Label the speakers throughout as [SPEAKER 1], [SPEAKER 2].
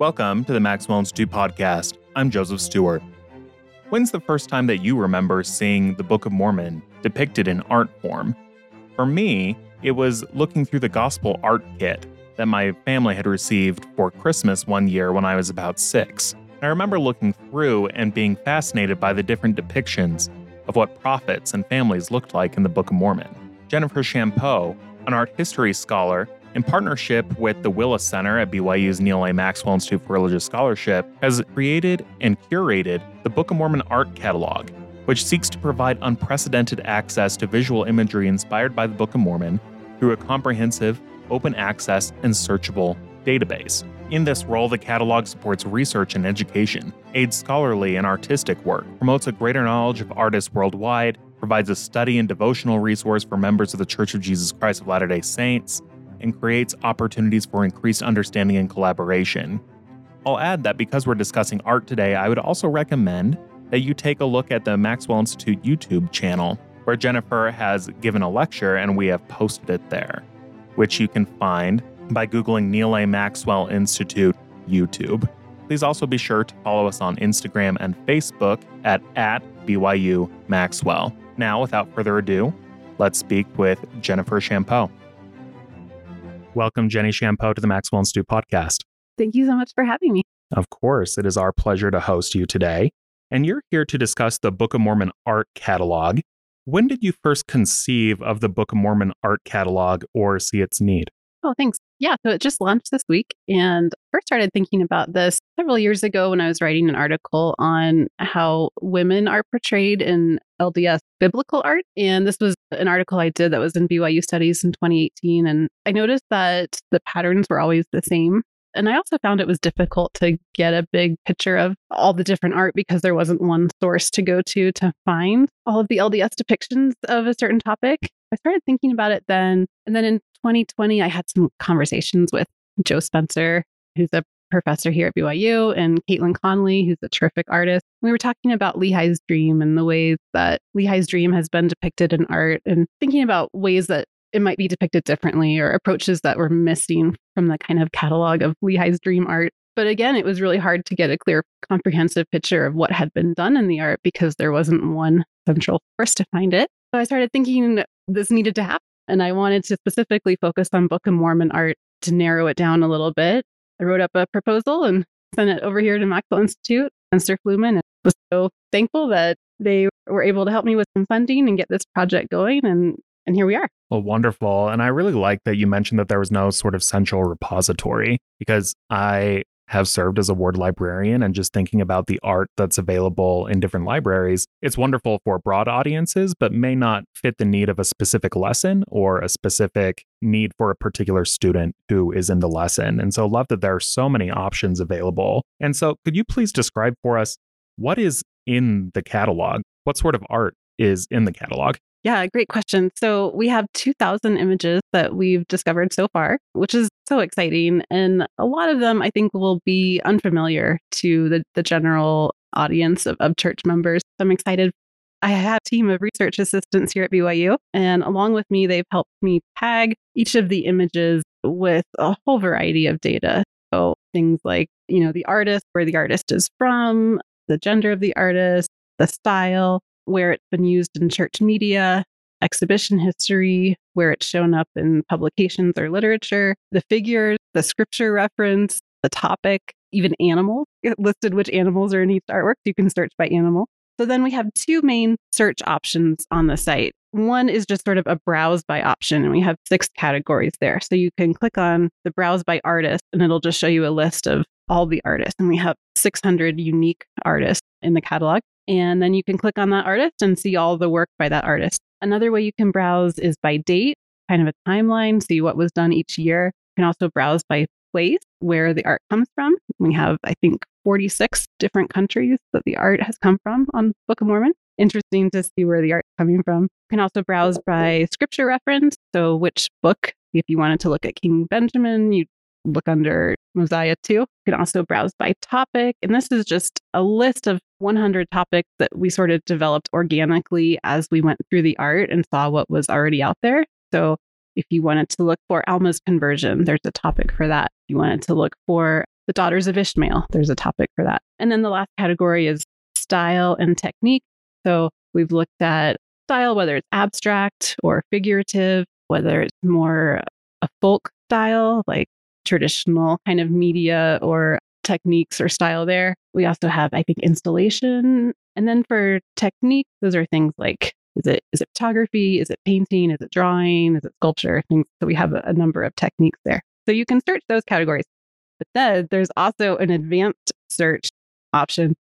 [SPEAKER 1] Welcome to the Maxwell Institute podcast. I'm Joseph Stewart. When's the first time that you remember seeing the Book of Mormon depicted in art form? For me, it was looking through the gospel art kit that my family had received for Christmas one year when I was about six. I remember looking through and being fascinated by the different depictions of what prophets and families looked like in the Book of Mormon. Jennifer Champoux, an art history scholar, in partnership with the Willis Center at BYU's Neal A. Maxwell Institute for Religious Scholarship, has created and curated the Book of Mormon Art Catalog, which seeks to provide unprecedented access to visual imagery inspired by the Book of Mormon through a comprehensive, open access, and searchable database. In this role, the catalog supports research and education, aids scholarly and artistic work, promotes a greater knowledge of artists worldwide, provides a study and devotional resource for members of the Church of Jesus Christ of Latter day Saints, and creates opportunities for increased understanding and collaboration. I'll add that because we're discussing art today, I would also recommend that you take a look at the Maxwell Institute YouTube channel, where Jennifer has given a lecture and we have posted it there, which you can find by Googling Neal A. Maxwell Institute YouTube. Please also be sure to follow us on Instagram and Facebook at, at BYU Maxwell. Now, without further ado, let's speak with Jennifer Champoux. Welcome, Jenny Champoux, to the Maxwell Institute podcast.
[SPEAKER 2] Thank you so much for having me.
[SPEAKER 1] Of course, it is our pleasure to host you today. And you're here to discuss the Book of Mormon art catalog. When did you first conceive of the Book of Mormon art catalog or see its need?
[SPEAKER 2] Oh, thanks. Yeah, so it just launched this week. And first started thinking about this several years ago when I was writing an article on how women are portrayed in LDS biblical art. And this was an article I did that was in BYU Studies in 2018. And I noticed that the patterns were always the same. And I also found it was difficult to get a big picture of all the different art because there wasn't one source to go to to find all of the LDS depictions of a certain topic. I started thinking about it then. And then in 2020, I had some conversations with Joe Spencer, who's a professor here at BYU, and Caitlin Connolly, who's a terrific artist. We were talking about Lehi's dream and the ways that Lehi's dream has been depicted in art and thinking about ways that it might be depicted differently or approaches that were missing from the kind of catalog of Lehi's dream art. But again, it was really hard to get a clear, comprehensive picture of what had been done in the art because there wasn't one central source to find it. So I started thinking this needed to happen. And I wanted to specifically focus on Book of Mormon art to narrow it down a little bit. I wrote up a proposal and sent it over here to Maxwell Institute and Spencer Fluhman and was so thankful that they were able to help me with some funding and get this project going. And and here we are.
[SPEAKER 1] Well, wonderful. And I really like that you mentioned that there was no sort of central repository because I have served as a ward librarian and just thinking about the art that's available in different libraries, it's wonderful for broad audiences, but may not fit the need of a specific lesson or a specific need for a particular student who is in the lesson. And so, love that there are so many options available. And so, could you please describe for us what is in the catalog? What sort of art is in the catalog?
[SPEAKER 2] Yeah, great question. So we have 2,000 images that we've discovered so far, which is so exciting. And a lot of them I think will be unfamiliar to the, the general audience of, of church members. So I'm excited. I have a team of research assistants here at BYU, and along with me, they've helped me tag each of the images with a whole variety of data. So things like, you know, the artist, where the artist is from, the gender of the artist, the style, where it's been used in church media, exhibition history, where it's shown up in publications or literature, the figures, the scripture reference, the topic, even animals. It listed which animals are in each artwork. You can search by animal. So then we have two main search options on the site. One is just sort of a browse by option, and we have six categories there. So you can click on the browse by artist, and it'll just show you a list of all the artists. And we have 600 unique artists in the catalog. And then you can click on that artist and see all the work by that artist. Another way you can browse is by date, kind of a timeline, see what was done each year. You can also browse by place where the art comes from. We have, I think, 46 different countries that the art has come from on Book of Mormon. Interesting to see where the art's coming from. You can also browse by scripture reference. So, which book, if you wanted to look at King Benjamin, you look under Mosiah 2. You can also browse by topic. And this is just a list of 100 topics that we sort of developed organically as we went through the art and saw what was already out there. So if you wanted to look for Alma's conversion, there's a topic for that. If you wanted to look for the daughters of Ishmael. There's a topic for that. And then the last category is style and technique. So we've looked at style, whether it's abstract or figurative, whether it's more a folk style, like traditional kind of media or techniques or style there. We also have, I think, installation. And then for technique, those are things like is it is it photography? Is it painting? Is it drawing? Is it sculpture? Things so we have a, a number of techniques there. So you can search those categories. But then there's also an advanced search option,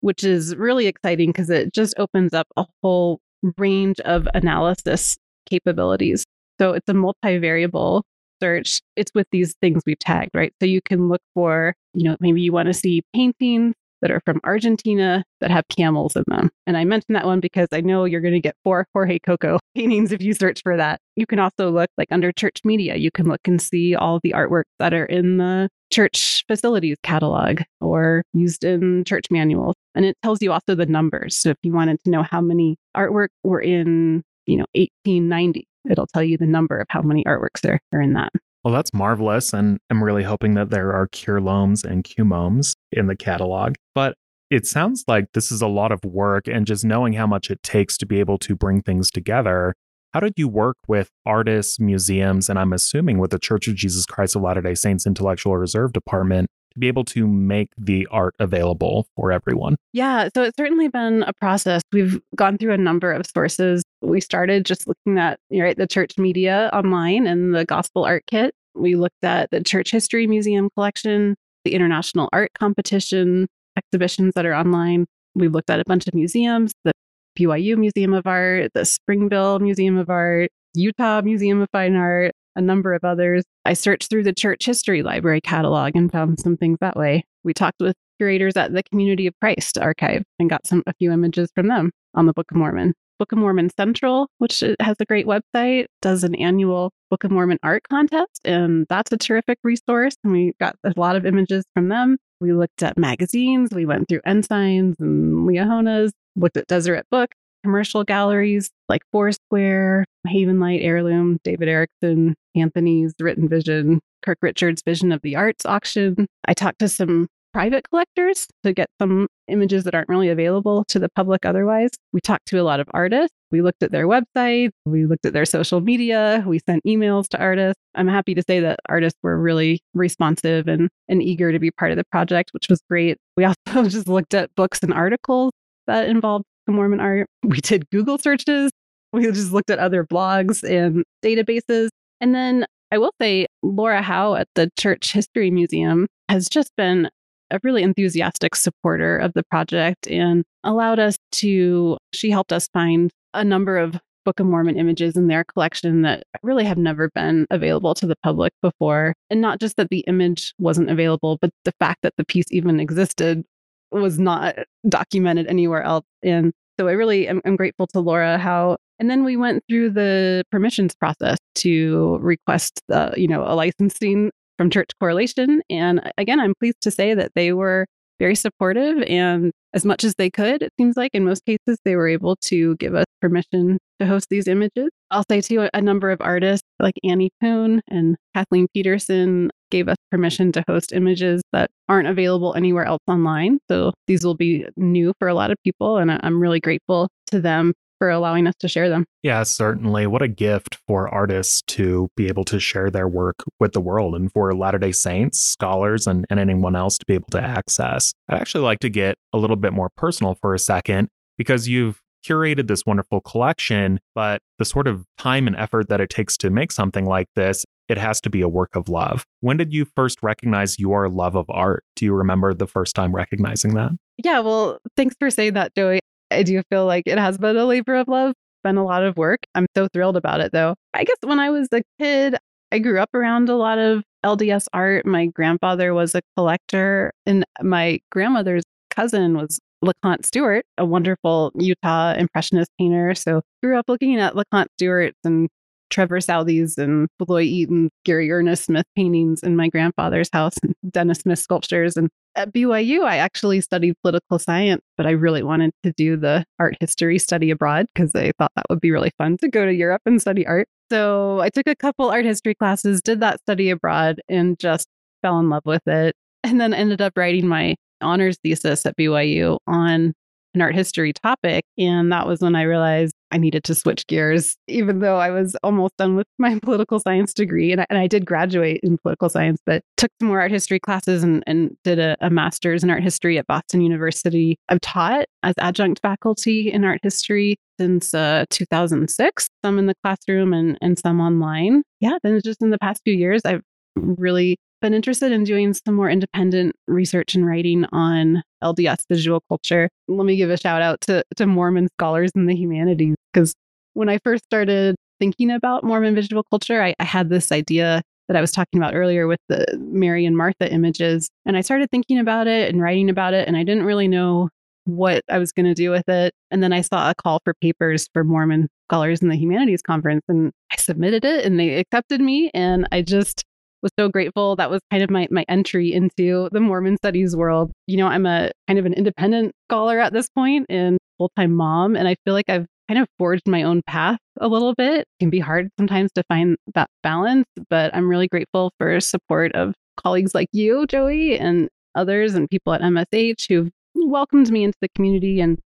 [SPEAKER 2] which is really exciting because it just opens up a whole range of analysis capabilities. So it's a multivariable search. It's with these things we've tagged, right? So you can look for, you know, maybe you want to see paintings that are from Argentina that have camels in them. And I mentioned that one because I know you're going to get four Jorge Cocco paintings if you search for that. You can also look like under church media, you can look and see all the artworks that are in the church facilities catalog or used in church manuals. And it tells you also the numbers. So if you wanted to know how many artwork were in, you know, 1890, it'll tell you the number of how many artworks there are in that.
[SPEAKER 1] Well, that's marvelous. And I'm really hoping that there are cure cureloms and cumoms in the catalog. But it sounds like this is a lot of work and just knowing how much it takes to be able to bring things together. How did you work with artists, museums, and I'm assuming with the Church of Jesus Christ of Latter day Saints Intellectual Reserve Department to be able to make the art available for everyone?
[SPEAKER 2] Yeah, so it's certainly been a process. We've gone through a number of sources. We started just looking at right the church media online and the gospel art kit. We looked at the Church History Museum collection, the International Art Competition exhibitions that are online. We looked at a bunch of museums, the BYU Museum of Art, the Springville Museum of Art, Utah Museum of Fine Art, a number of others. I searched through the church history library catalog and found some things that way. We talked with curators at the Community of Christ archive and got some a few images from them on the Book of Mormon. Book of Mormon Central, which uh, has a great website, does an annual Book of Mormon art contest, and that's a terrific resource. And we got a lot of images from them. We looked at magazines, we went through Ensigns and Liahonas, looked at Deseret Book, commercial galleries like Foursquare, Haven Light Heirloom, David Erickson, Anthony's Written Vision, Kirk Richards' Vision of the Arts auction. I talked to some private collectors to get some images that aren't really available to the public otherwise. We talked to a lot of artists. We looked at their websites. we looked at their social media, we sent emails to artists. I'm happy to say that artists were really responsive and, and eager to be part of the project, which was great. We also just looked at books and articles that involved the Mormon art. We did Google searches. We just looked at other blogs and databases. And then I will say, Laura Howe at the Church History Museum has just been a really enthusiastic supporter of the project and allowed us to, she helped us find a number of Book of Mormon images in their collection that really have never been available to the public before. And not just that the image wasn't available, but the fact that the piece even existed was not documented anywhere else. And so I really am I'm grateful to Laura Howe And then we went through the permissions process to request the, you know, a licensing from Church Correlation. And again, I'm pleased to say that they were very supportive and as much as they could, it seems like in most cases, they were able to give us permission to host these images. I'll say too, a number of artists like Annie Poon and Kathleen Peterson gave us permission to host images that aren't available anywhere else online. So these will be new for a lot of people. And I'm really grateful to them for allowing us to share them.
[SPEAKER 1] Yeah, certainly. What a gift for artists to be able to share their work with the world and for Latter day Saints, scholars, and, and anyone else to be able to access. I'd actually like to get a little bit more personal for a second because you've curated this wonderful collection, but the sort of time and effort that it takes to make something like this, it has to be a work of love. When did you first recognize your love of art? Do you remember the first time recognizing that?
[SPEAKER 2] Yeah, well, thanks for saying that, Joey. I do feel like it has been a labor of love, been a lot of work. I'm so thrilled about it though. I guess when I was a kid, I grew up around a lot of LDS art. My grandfather was a collector, and my grandmother's cousin was LeConte Stewart, a wonderful Utah impressionist painter. So grew up looking at LeConte Stewart's and Trevor Southey's and Floyd Eaton, Gary Ernest Smith paintings in my grandfather's house and Dennis Smith sculptures. And at BYU, I actually studied political science, but I really wanted to do the art history study abroad because I thought that would be really fun to go to Europe and study art. So I took a couple art history classes, did that study abroad, and just fell in love with it. and then ended up writing my honors thesis at BYU on an art history topic. And that was when I realized I needed to switch gears, even though I was almost done with my political science degree. And I, and I did graduate in political science, but took some more art history classes and, and did a, a master's in art history at Boston University. I've taught as adjunct faculty in art history since uh, 2006, some in the classroom and, and some online. Yeah, then just in the past few years, I've really been interested in doing some more independent research and writing on LDS visual culture. Let me give a shout out to, to Mormon scholars in the humanities because when I first started thinking about Mormon visual culture, I, I had this idea that I was talking about earlier with the Mary and Martha images. And I started thinking about it and writing about it, and I didn't really know what I was going to do with it. And then I saw a call for papers for Mormon scholars in the humanities conference, and I submitted it, and they accepted me. And I just was so grateful. That was kind of my my entry into the Mormon studies world. You know, I'm a kind of an independent scholar at this point and full-time mom and I feel like I've kind of forged my own path a little bit. It can be hard sometimes to find that balance, but I'm really grateful for support of colleagues like you, Joey, and others and people at MSH who've welcomed me into the community and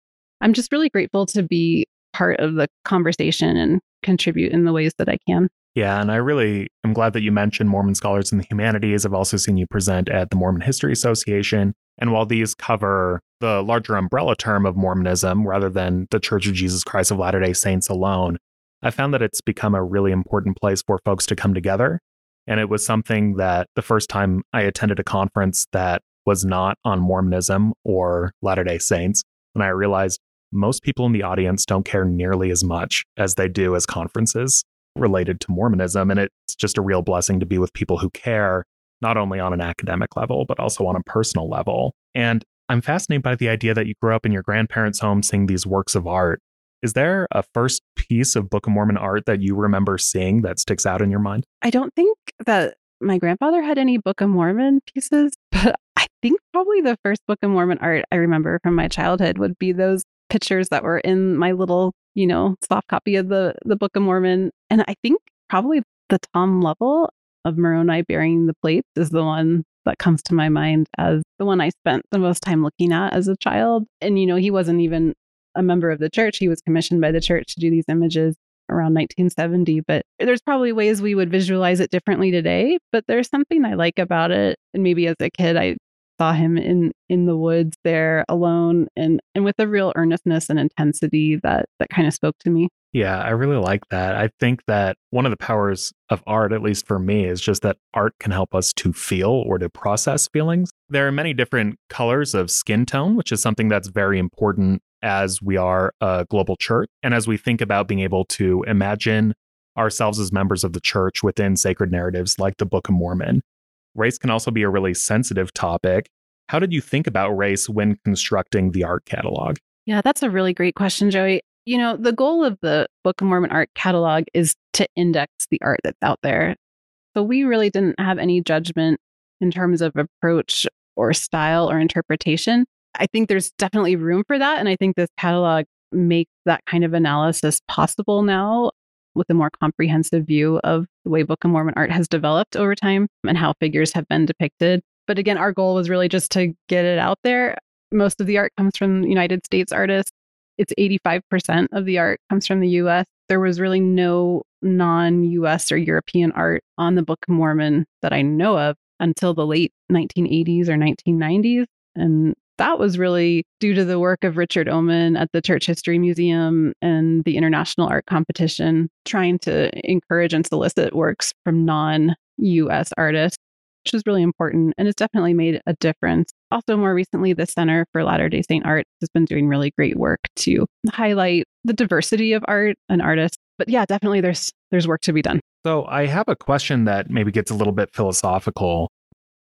[SPEAKER 2] I'm just really grateful to be part of the conversation and contribute in the ways that I can.
[SPEAKER 1] Yeah, and I really am glad that you mentioned Mormon scholars in the humanities. I've also seen you present at the Mormon History Association. And while these cover the larger umbrella term of Mormonism rather than the Church of Jesus Christ of Latter day Saints alone, I found that it's become a really important place for folks to come together. And it was something that the first time I attended a conference that was not on Mormonism or Latter day Saints, and I realized most people in the audience don't care nearly as much as they do as conferences related to Mormonism. And it's just a real blessing to be with people who care, not only on an academic level, but also on a personal level. And I'm fascinated by the idea that you grew up in your grandparents' home seeing these works of art. Is there a first piece of Book of Mormon art that you remember seeing that sticks out in your mind?
[SPEAKER 2] I don't think that my grandfather had any Book of Mormon pieces, but I think probably the first Book of Mormon art I remember from my childhood would be those pictures that were in my little you know, soft copy of the the Book of Mormon. And I think probably the Tom Lovell of Moroni bearing the plates is the one that comes to my mind as the one I spent the most time looking at as a child. And you know, he wasn't even a member of the church. He was commissioned by the church to do these images around 1970, but there's probably ways we would visualize it differently today, but there's something I like about it. And maybe as a kid I saw him in in the woods there alone and and with a real earnestness and intensity that that kind of spoke to me.
[SPEAKER 1] Yeah i really like that. I think that one of the powers of art at least for me is just that art can help us to feel or to process feelings. There are many different colors of skin tone which is something that's very important as we are a global church. And as we think about being able to imagine ourselves as members of the church within sacred narratives like the book of mormon race can also be a really sensitive topic. How did you think about race when constructing the art catalog?
[SPEAKER 2] Yeah, that's a really great question, Joey. You know, the goal of the Book of Mormon art catalog is to index the art that's out there. So we really didn't have any judgment in terms of approach or style or interpretation. I think there's definitely room for that. And I think this catalog makes that kind of analysis possible now with a more comprehensive view of the way Book of Mormon art has developed over time and how figures have been depicted. But again, our goal was really just to get it out there. Most of the art comes from United States artists. It's 85% of the art comes from the US. There was really no non US or European art on the Book of Mormon that I know of until the late 1980s or 1990s. And that was really due to the work of Richard Oman at the Church History Museum and the International Art Competition, trying to encourage and solicit works from non US artists, which is really important and has definitely made a difference. Also, more recently, the Center for Latter day Saint Art has been doing really great work to highlight the diversity of art and artists. But yeah, definitely there's there's work to be done.
[SPEAKER 1] So I have a question that maybe gets a little bit philosophical.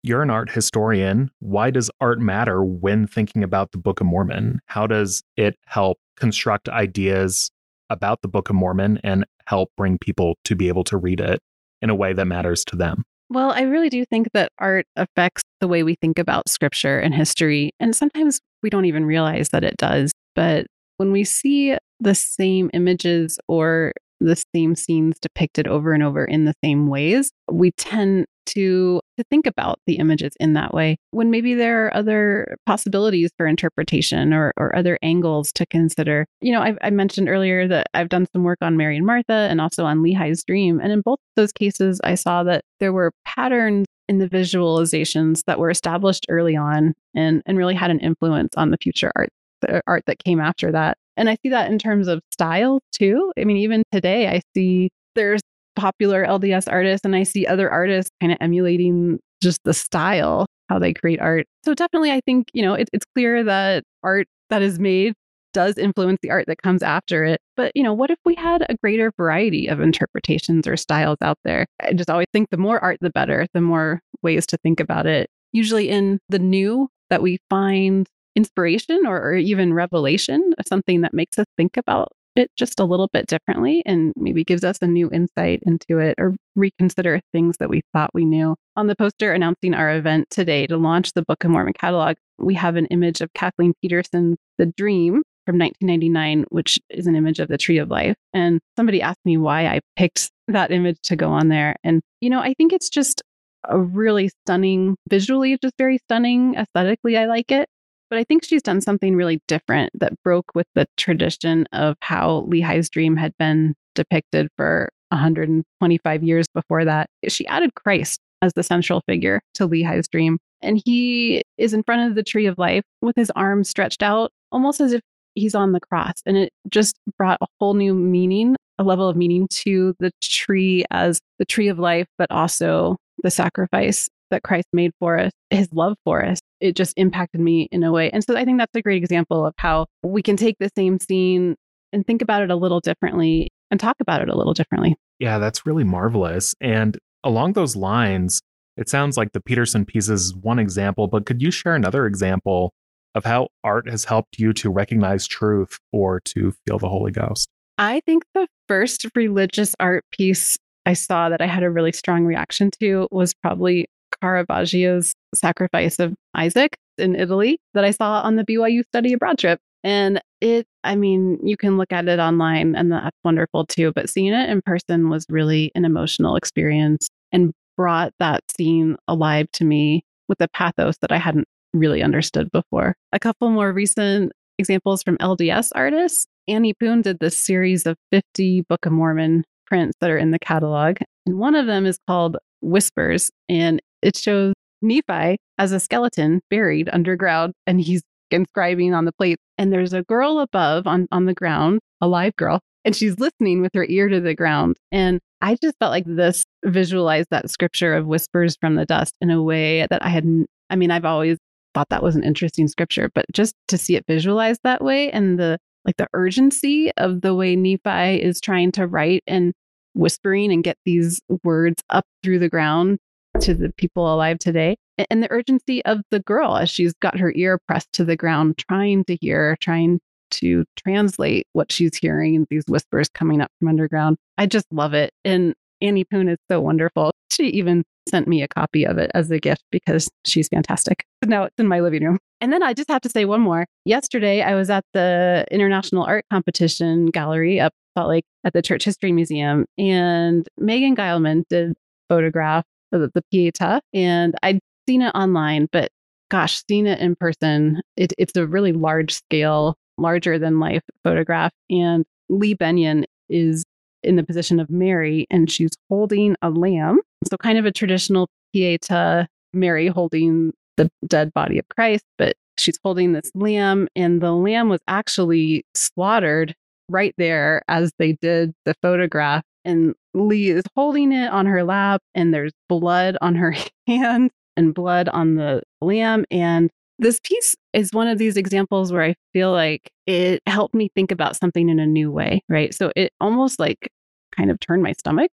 [SPEAKER 1] You're an art historian. Why does art matter when thinking about the Book of Mormon? How does it help construct ideas about the Book of Mormon and help bring people to be able to read it in a way that matters to them?
[SPEAKER 2] Well, I really do think that art affects the way we think about scripture and history. And sometimes we don't even realize that it does. But when we see the same images or the same scenes depicted over and over in the same ways, we tend to to think about the images in that way when maybe there are other possibilities for interpretation or, or other angles to consider. You know, I, I mentioned earlier that I've done some work on Mary and Martha and also on Lehi's dream. And in both those cases, I saw that there were patterns in the visualizations that were established early on and, and really had an influence on the future art, the art that came after that. And I see that in terms of style too. I mean, even today, I see there's popular LDS artists and I see other artists kind of emulating just the style, how they create art. So definitely, I think, you know, it, it's clear that art that is made does influence the art that comes after it. But, you know, what if we had a greater variety of interpretations or styles out there? I just always think the more art, the better, the more ways to think about it. Usually in the new that we find inspiration or, or even revelation of something that makes us think about it just a little bit differently and maybe gives us a new insight into it or reconsider things that we thought we knew. On the poster announcing our event today to launch the Book of Mormon catalog, we have an image of Kathleen Peterson's The Dream from 1999, which is an image of the Tree of Life. And somebody asked me why I picked that image to go on there. And, you know, I think it's just a really stunning, visually, just very stunning. Aesthetically, I like it. But I think she's done something really different that broke with the tradition of how Lehi's dream had been depicted for 125 years before that. She added Christ as the central figure to Lehi's dream. And he is in front of the tree of life with his arms stretched out, almost as if he's on the cross. And it just brought a whole new meaning, a level of meaning to the tree as the tree of life, but also the sacrifice that Christ made for us, his love for us, it just impacted me in a way. And so I think that's a great example of how we can take the same scene and think about it a little differently and talk about it a little differently.
[SPEAKER 1] Yeah, that's really marvelous. And along those lines, it sounds like the Peterson piece is one example, but could you share another example of how art has helped you to recognize truth or to feel the Holy Ghost?
[SPEAKER 2] I think the first religious art piece I saw that I had a really strong reaction to was probably Caravaggio's Sacrifice of Isaac in Italy that I saw on the BYU study abroad trip. And it, I mean, you can look at it online and that's wonderful too, but seeing it in person was really an emotional experience and brought that scene alive to me with a pathos that I hadn't really understood before. A couple more recent examples from LDS artists. Annie Poon did this series of 50 Book of Mormon prints that are in the catalog. And one of them is called Whispers. And it shows Nephi as a skeleton buried underground and he's inscribing on the plate. And there's a girl above on, on the ground, a live girl, and she's listening with her ear to the ground. And I just felt like this visualized that scripture of whispers from the dust in a way that I hadn't, I mean, I've always thought that was an interesting scripture, but just to see it visualized that way and the like the urgency of the way Nephi is trying to write and whispering and get these words up through the ground to the people alive today and the urgency of the girl as she's got her ear pressed to the ground trying to hear trying to translate what she's hearing these whispers coming up from underground. I just love it and annie poon is so wonderful. She even sent me a copy of it as a gift because she's fantastic. Now it's in my living room. And then i just have to say one more. Yesterday i was at the international art competition gallery up Salt Lake at the Church History Museum, and Megan Geilman did photograph the, Pieta, and I'd seen it online, but gosh, seeing it in person, it, it's a really large scale, larger than life photograph. And Lee Benyon is in the position of Mary, and she's holding a lamb. So, kind of a traditional Pieta, Mary holding the dead body of Christ, but she's holding this lamb, and the lamb was actually slaughtered right there as they did the photograph and Lee is holding it on her lap, and there's blood on her hand and blood on the lamb. And this piece is one of these examples where I feel like it helped me think about something in a new way, right? So it almost like kind of turned my stomach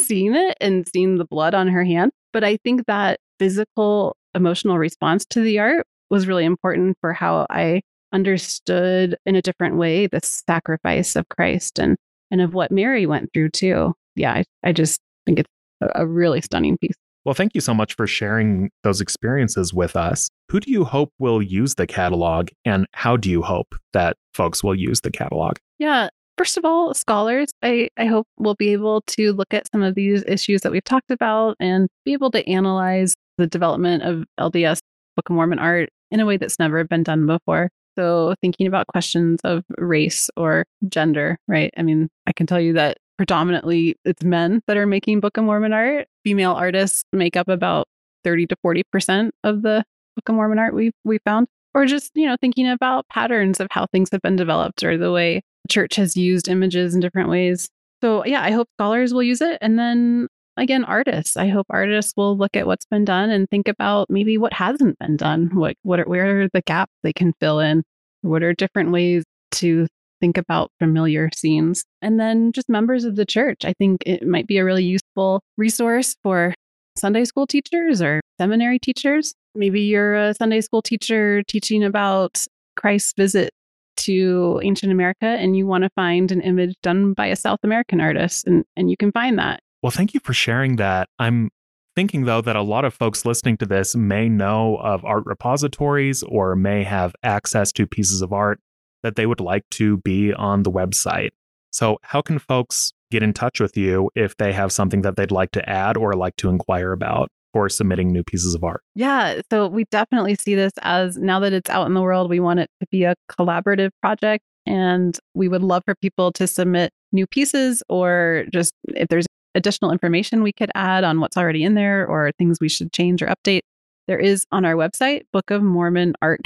[SPEAKER 2] seeing it and seeing the blood on her hand. But I think that physical, emotional response to the art was really important for how I understood in a different way the sacrifice of Christ and and of what Mary went through too. Yeah, I, I just think it's a, a really stunning piece.
[SPEAKER 1] Well, thank you so much for sharing those experiences with us. Who do you hope will use the catalog, and how do you hope that folks will use the catalog?
[SPEAKER 2] Yeah, first of all, scholars, I, I hope will be able to look at some of these issues that we've talked about and be able to analyze the development of LDS Book of Mormon art in a way that's never been done before. So, thinking about questions of race or gender, right? I mean, I can tell you that predominantly it's men that are making Book of Mormon art. Female artists make up about 30 to 40% of the Book of Mormon art we've, we found. Or just, you know, thinking about patterns of how things have been developed or the way the church has used images in different ways. So, yeah, I hope scholars will use it. And then again, artists. I hope artists will look at what's been done and think about maybe what hasn't been done. What what are, where are the gaps they can fill in? What are different ways to think about familiar scenes? And then just members of the church. I think it might be a really useful resource for Sunday school teachers or seminary teachers. Maybe you're a Sunday school teacher teaching about Christ's visit to ancient America and you want to find an image done by a South American artist and, and you can find that.
[SPEAKER 1] Well, thank you for sharing that. I'm thinking, though, that a lot of folks listening to this may know of art repositories or may have access to pieces of art that they would like to be on the website. So, how can folks get in touch with you if they have something that they'd like to add or like to inquire about for submitting new pieces of art?
[SPEAKER 2] Yeah, so we definitely see this as now that it's out in the world, we want it to be a collaborative project. And we would love for people to submit new pieces or just if there's additional information we could add on what's already in there or things we should change or update, there is on our website, Book of Mormon Art.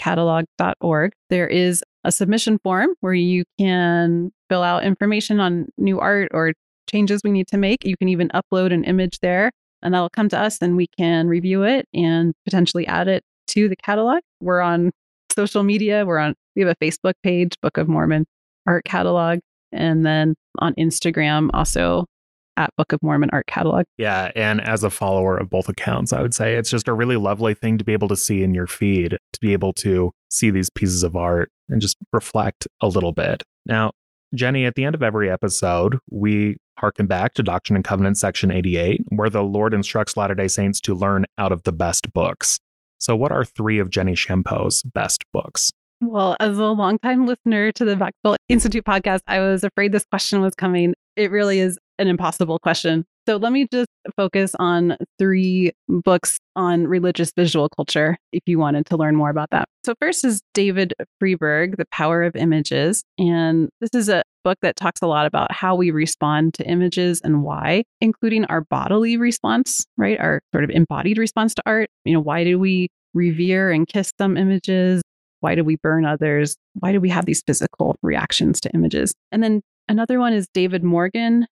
[SPEAKER 2] There is a submission form where you can fill out information on new art or changes we need to make. You can even upload an image there and that'll come to us and we can review it and potentially add it to the catalog. We're on social media. We're on, we have a Facebook page, Book of Mormon Art Catalog. And then on Instagram, also at Book of Mormon Art Catalog.
[SPEAKER 1] Yeah. And as a follower of both accounts, I would say it's just a really lovely thing to be able to see in your feed, to be able to see these pieces of art and just reflect a little bit. Now, Jenny, at the end of every episode, we harken back to Doctrine and Covenant, section 88, where the Lord instructs Latter day Saints to learn out of the best books. So, what are three of Jenny Champoux's best books?
[SPEAKER 2] Well, as a longtime listener to the Maxwell Institute podcast, I was afraid this question was coming. It really is an impossible question. So let me just focus on three books on religious visual culture if you wanted to learn more about that. So, first is David Freedberg, The Power of Images. And this is a book that talks a lot about how we respond to images and why, including our bodily response, right? Our sort of embodied response to art. You know, why do we revere and kiss some images? Why do we burn others? Why do we have these physical reactions to images? And then another one is David Morgan,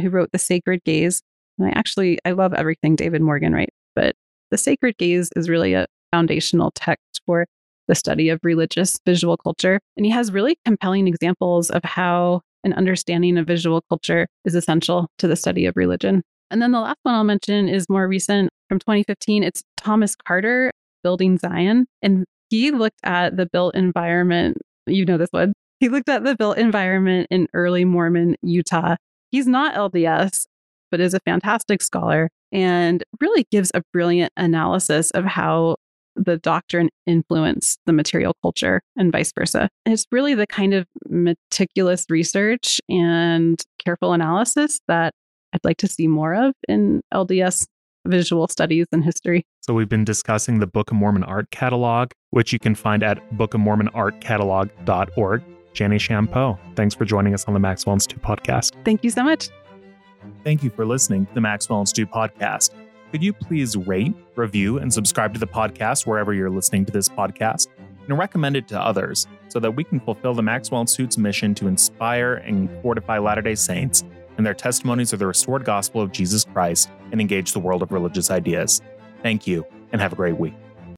[SPEAKER 2] who wrote The Sacred Gaze. And I actually, I love everything David Morgan writes, but The Sacred Gaze is really a foundational text for the study of religious visual culture. And he has really compelling examples of how an understanding of visual culture is essential to the study of religion. And then the last one I'll mention is more recent from 2015. It's Thomas Carter, Building Zion. And he looked at the built environment. You know this one. He looked at the built environment in early Mormon Utah He's not LDS, but is a fantastic scholar and really gives a brilliant analysis of how the doctrine influenced the material culture and vice versa. And it's really the kind of meticulous research and careful analysis that I'd like to see more of in LDS visual studies and history.
[SPEAKER 1] So we've been discussing the Book of Mormon art catalog, which you can find at bookofmormonartcatalog.org. Jenny Champoux, thanks for joining us on the Maxwell and Institute podcast.
[SPEAKER 2] Thank you so much.
[SPEAKER 1] Thank you for listening to the Maxwell and Institute podcast. Could you please rate, review, and subscribe to the podcast wherever you're listening to this podcast? And recommend it to others so that we can fulfill the Maxwell and Institute's mission to inspire and fortify Latter day Saints and their testimonies of the restored gospel of Jesus Christ and engage the world of religious ideas. Thank you, and have a great week.